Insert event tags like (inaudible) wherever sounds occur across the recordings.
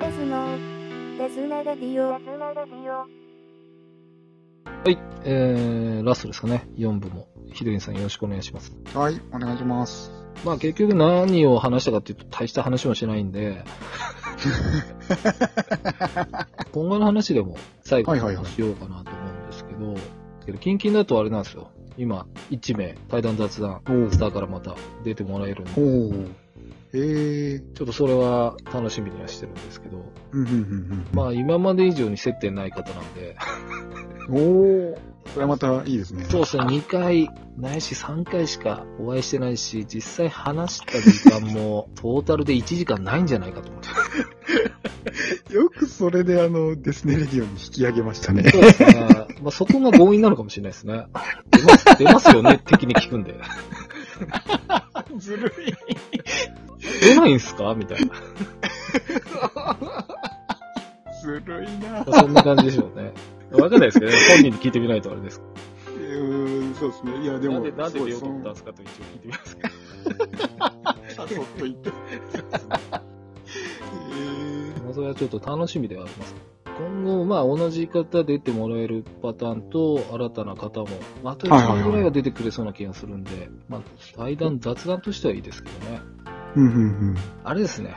ですの。ですねレディオ。はい、えー、ラストですかね。4部も。ひでりんさんよろしくお願いします。はい、お願いします。まあ結局何を話したかっていうと大した話もしないんで、(laughs) 今後の話でも最後にはいはいはいしようかなと思うんですけど、けど近々だとあれなんですよ。今、1名、対談雑談、スターからまた出てもらえるんで。えー。ちょっとそれは楽しみにはしてるんですけど、うん、うん、うん。まあ今まで以上に接点ない方なんで、おー。それはまたいいですね。そうですね、2回、ないし3回しかお会いしてないし、実際話した時間もトータルで1時間ないんじゃないかと思って。(laughs) よくそれであの、デスネレディオに引き上げましたね。そうですね。まあそこが強引なのかもしれないですね。出ます、出ますよね、的に聞くんで。(laughs) ずるい。出ないんすか？みたいな。(laughs) ずるいなまあそんな感じでしょうね。わかんないですけどね。本人に聞いてみないとあれです。うーん、そうですね。いや、でも、なんで、なんで出ようと思ったんですかと一応聞いてみますけど。あ、そっと言って。(laughs) えまあそれはちょっと楽しみではあります。今後、まあ同じ方出てもらえるパターンと、新たな方も、あと1人ぐらいは出てくれそうな気がするんで、まあ対談、雑談としてはいいですけどね。ー。うん、うん、うん。あれですね。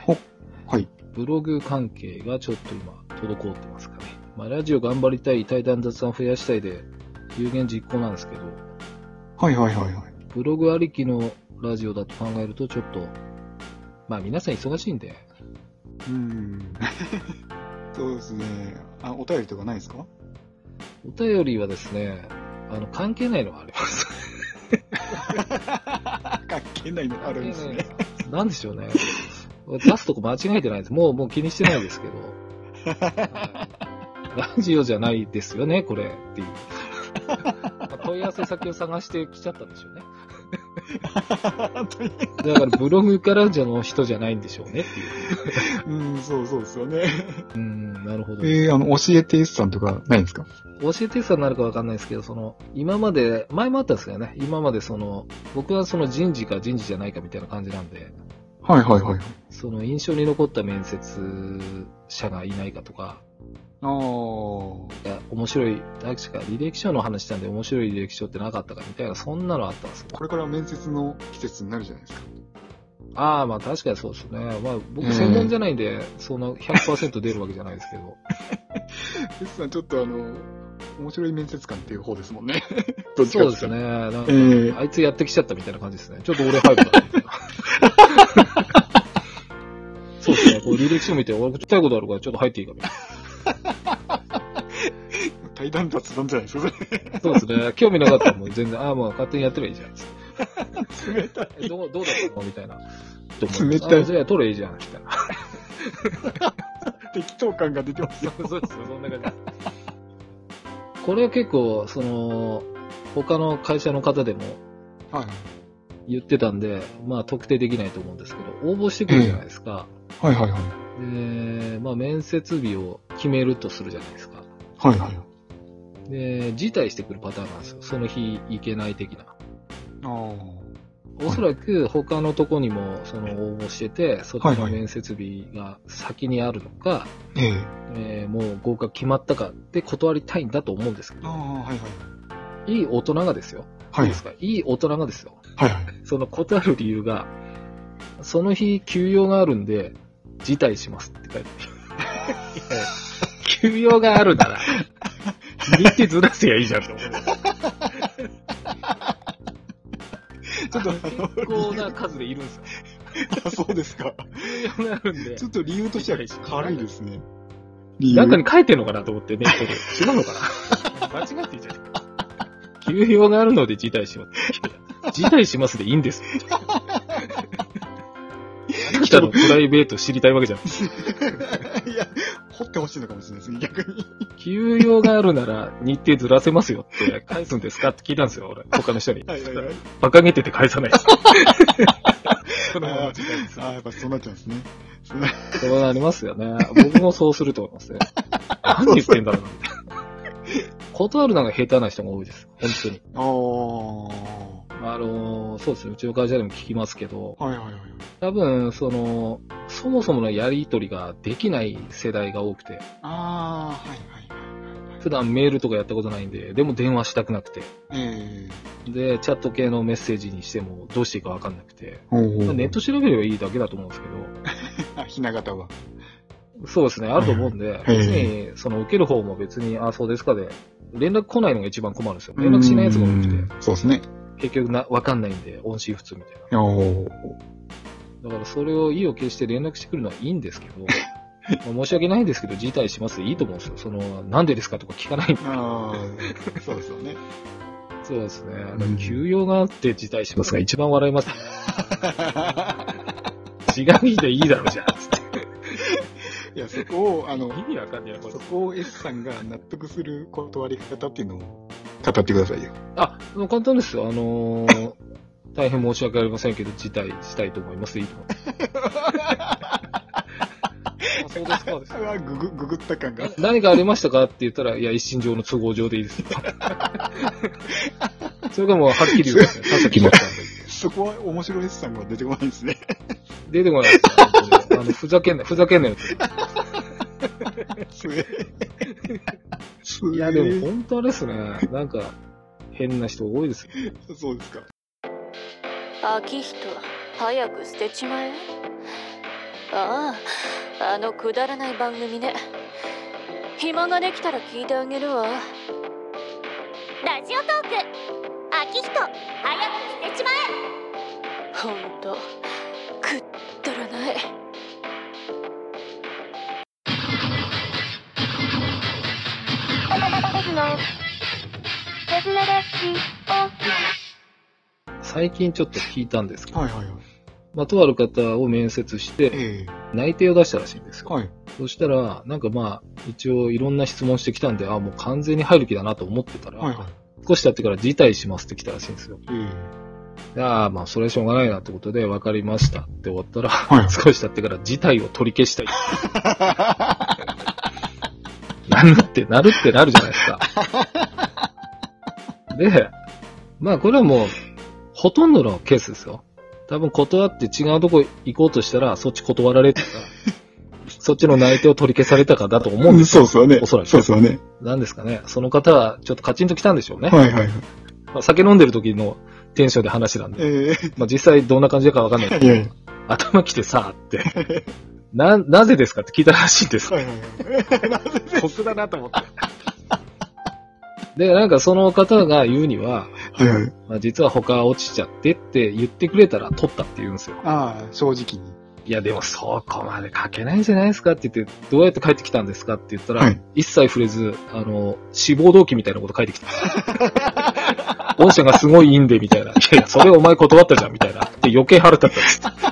はい。ブログ関係がちょっと今、滞ってますかね。まあラジオ頑張りたい、対談雑談増やしたいで、有言実行なんですけど、はい、はい、はい、はい。ブログありきのラジオだと考えるとちょっと、まあ皆さん忙しいんで、うーん。そうですね。あ、お便りとかないですか？お便りはですね、あの、関係ないのがあります。(laughs) 関係ないのあるんですね。なんでしょうね。出すとこ間違えてないです。もう、もう気にしてないですけど。はいラジオじゃないですよね、これ。っていう。まあ問い合わせ先を探してきちゃったんでしょうね。だからブログからじゃの人じゃないんでしょうねっていう。(laughs) うん、そうそうですよね。うん、なるほど。えー、あの、教えてさんとかないんですか？教えてさになるかわかんないですけど、その、今まで、前もあったんですけどね、今までその、僕はその人事か人事じゃないかみたいな感じなんで、はいはいはい。その印象に残った面接者がいないかとか、ああ。いや、面白い、確か履歴書の話したんで面白い履歴書ってなかったかみたいな、そんなのあったんですよ。これから面接の季節になるじゃないですか。ああ、まあ確かにそうですね。まあ僕うん専門じゃないんで、そんな100%出るわけじゃないですけど。(laughs) S さんちょっとあの、面白い面接官っていう方ですもんね。(laughs) どっちかそうですね。なんか、えーあいつやってきちゃったみたいな感じですね。ちょっと俺入るかな。(laughs) そうですね。こう履歴書見て、俺聞きたいことあるからちょっと入っていいかみたい (laughs) 対談雑談じゃないですか、な。そうですね。興味なかったらもう全然、ああ、もう勝手にやってりゃいいじゃん。それ。冷たい。えどう、どうだったの？みたいな。冷たいあじゃあ取れいいじゃん。みたいな。(laughs) 適当感が出てますよ。(laughs) そうですよ、そんな感じ。これは結構、その、他の会社の方でもはい。言ってたんで、まあ特定できないと思うんですけど、応募してくるじゃないですか。はいはいはい。で、まあ面接日を決めるとするじゃないですか。はいはい。で、辞退してくるパターンなんですよ。その日行けない的な。ああ。おそらく他のとこにもその応募してて、そっちの面接日が先にあるのか、えええーもう合格決まったかって断りたいんだと思うんですけど、ああ、はいはい。いい大人がですよ。はいいいですか？いい大人がですよ。はいはい。その断る理由が、その日休養があるんで、辞退しますって書いてある。休養があるなら、日程ずらせやいいじゃんって思う。ちょっとあ結構な数でいるんですよ。の、そうですか。休養があるんでち。ょっと理由としては軽いですね。理由。なんかに書いてんのかなと思ってね、これ違うのかな？間違ってんじゃん。休養があるので辞退します。辞退しますでいいんです。あなたのプライベート知りたいわけじゃん。(laughs) いや、掘ってほしいのかもしれないですね、逆に。休養があるなら日程ずらせますよって返すんですかって聞いたんですよ、俺。他の人に。はいはいはい。馬鹿げてて返さないで (laughs) のまま辞退ですああ、やっぱそうなっちゃうんですね。そうなりますよね。僕もそうすると思いますね。何言ってんだろうな。(laughs) 断るのが下手な人が多いです。本当に。あのーそうですね、うちの会社でも聞きますけど、はいはいはい。多分、その、そもそものやり取りができない世代が多くて、ああ、はいはいはい。普段メールとかやったことないんで、でも電話したくなくて、えで、チャット系のメッセージにしてもどうしていいかわかんなくて、ネット調べればいいだけだと思うんですけど、あ、(laughs) ひな形は。そうですね、あると思うんで、はい別に、その受ける方も別に、あ、そうですかで、連絡来ないのが一番困るんですよ。連絡しないやつが多くて、うんそうですね。結局な、わかんないんで、音信不通みたいな。だからそれを意を決して連絡してくるのはいいんですけど、(laughs) まあ申し訳ないんですけど、辞退しますでいいと思うんですよ。その、なんでですかとか聞かないんで。ああ、そうですよね。そうですね。うん休養があって辞退しますが一番笑います、ね。違う日でいいだろうじゃん。つっていや、そこを、あの、意味わかんないそ。こを S さんが納得する断り方っていうのを語ってくださいよ。あ、もう簡単ですよ。あのー (laughs) 大変申し訳ありませんけど、辞退したいと思います。いいと思います。あ (laughs) そうですかです。うわ、ググ、ググった感が。何かありましたかって言ったら、いや、一身上の都合上でいいですよ。(laughs) それがもうはっきり言うですね。さっき決まったんで。そこは面白いさんが出てこないですね。出てこないですあの、ふざけんな、ふざけんなよ。すげえ。いや、でも本当あれですね。なんか、変な人多いですよ。(laughs) そうですか。秋人早く捨てちまえ。あああのくだらない番組ね。暇ができたら聞いてあげるわ。ラジオトーク。秋人早く捨てちまえ。ほんとくったらないの。ですねです最近ちょっと聞いたんですけど、はいはいはい。まあ、とある方を面接して、え内定を出したらしいんですよ。えはい。そしたら、なんかまあ、一応いろんな質問してきたんで、あ、もう完全に入る気だなと思ってたら、はいはい。少し経ってから辞退しますって来たらしいんですよ。ええああ、まあ、それはしょうがないなってことで、分かりましたって終わったら、はい少し経ってから辞退を取り消したい。(laughs) なるって、なるってなるじゃないですか。(laughs) で、まあ、これはもう、ほとんどのケースですよ。多分断って違うとこ行こうとしたら、そっち断られたか、(laughs) そっちの内定を取り消されたかだと思うんですよ。そうですよね。おそらくそうですよね。なんですかね。その方は、ちょっとカチンと来たんでしょうね。はいはいはい。まあ、酒飲んでる時のテンションで話なんで。えまあ、実際どんな感じだかわかんないけど。頭きてさ、って。な、なぜですかって聞いたらしいんです。はいはいはい。(laughs) なぜで酷だなと思って。で、なんかその方が言うには、はいはい。まあ、実は他落ちちゃってって言ってくれたら取ったって言うんですよ。ああ、正直に。いや、でもそこまで書けないんじゃないですかって言って、どうやって帰ってきたんですかって言ったら、はい一切触れず、あの、志望動機みたいなこと書いてきた。(laughs) 御社がすごいいいんで、みたいな。いやいや、それお前断ったじゃん、みたいな。で、余計腹立ったっつっ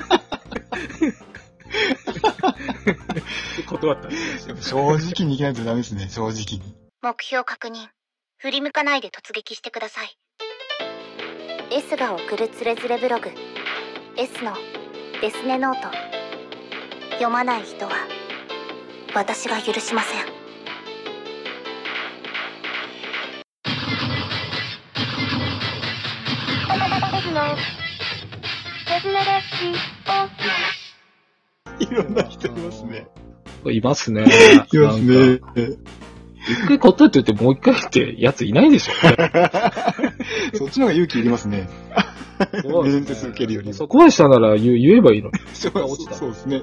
て。断ったんですよ。正直にいけないとダメですね、正直に。目標確認。振り向かないで突撃してください。S が送るつれづれブログ。S のデスネノート。読まない人は、私が許しません。いろんな人いますね。いますね。いますね。一回断っておいてもう一回ってやついないでしょ。(laughs) そっちの方が勇気いりますね。面接受けるよりもそこまでしたなら言う言えばいいのに。そうですね。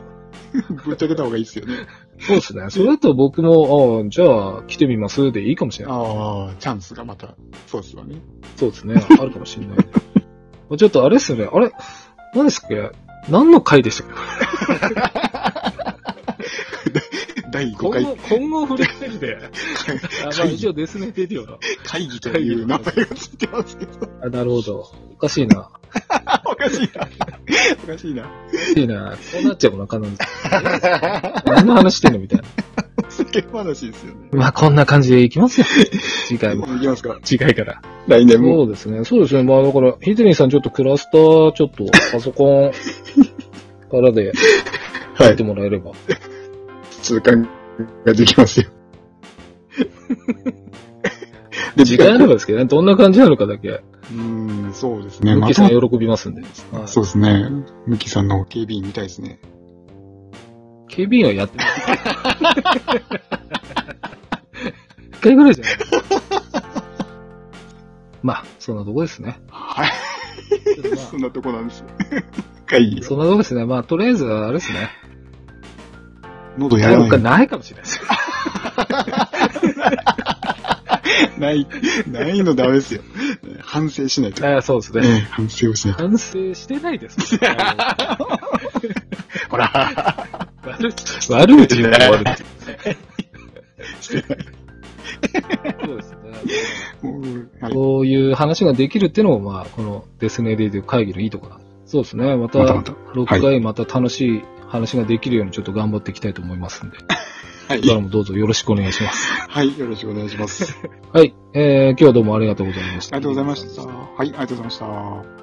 (laughs) ぶっちゃけた方がいいですよね。そうですね。それだと僕も、ああ、じゃあ来てみますでいいかもしれない。ああ、チャンスがまた、そうですよね。そうですね。あるかもしれない。(laughs) ちょっとあれですよね。あれ？何ですっけ？何の回でしたっ第け5回今後、今後振り返りで。(laughs) あまあ一応デスネレディオの。会議という名前がついてますけど。あ、なるほど。おかしいな。(laughs) おかしいな。おかしいな。おかしいな。こうなっちゃうのかな。何の話してんのみたいな。世間話ですよね。まあこんな感じでいきますよ。(laughs) 次回も。いきますか次回から。来年も。そうですね。そうですね。まあだから、ヒデリンさんちょっとクラスター、ちょっとパソコンからではいて。もらえれば。通関ができますよ。で、(laughs) 時間あればですけどね、どんな感じなのかだけ。うん、そうですね。ムッキーさんま喜びますんで。たはいそうですね。ムキさんの警備員みたいですね。警備員はやってない。一回ぐらいじゃない？(laughs) まあ、そんなとこですね。はい。ま (laughs) そんなとこなんです。会議あ、。そんなとこですね。まあ、とりあえず、あれですね。喉やらないやるか。ないかもしれないです。(laughs) ない、ないのダメですよ。反省しないと。あそうですええね。反省をしないと。反省してないです。(laughs) ほら。悪口、悪口言う悪口。そうですね。もうはい。こういう話ができるっていうのも、まあ、このデスネレディ会議のいいところそうですね。また6回また楽しい話ができるようにちょっと頑張っていきたいと思いますんで、(laughs) はいこれからもどうぞよろしくお願いします。はい。よろしくお願いします。はい。えー、今日はどうもありがとうございました。ありがとうございました。はい。ありがとうございました。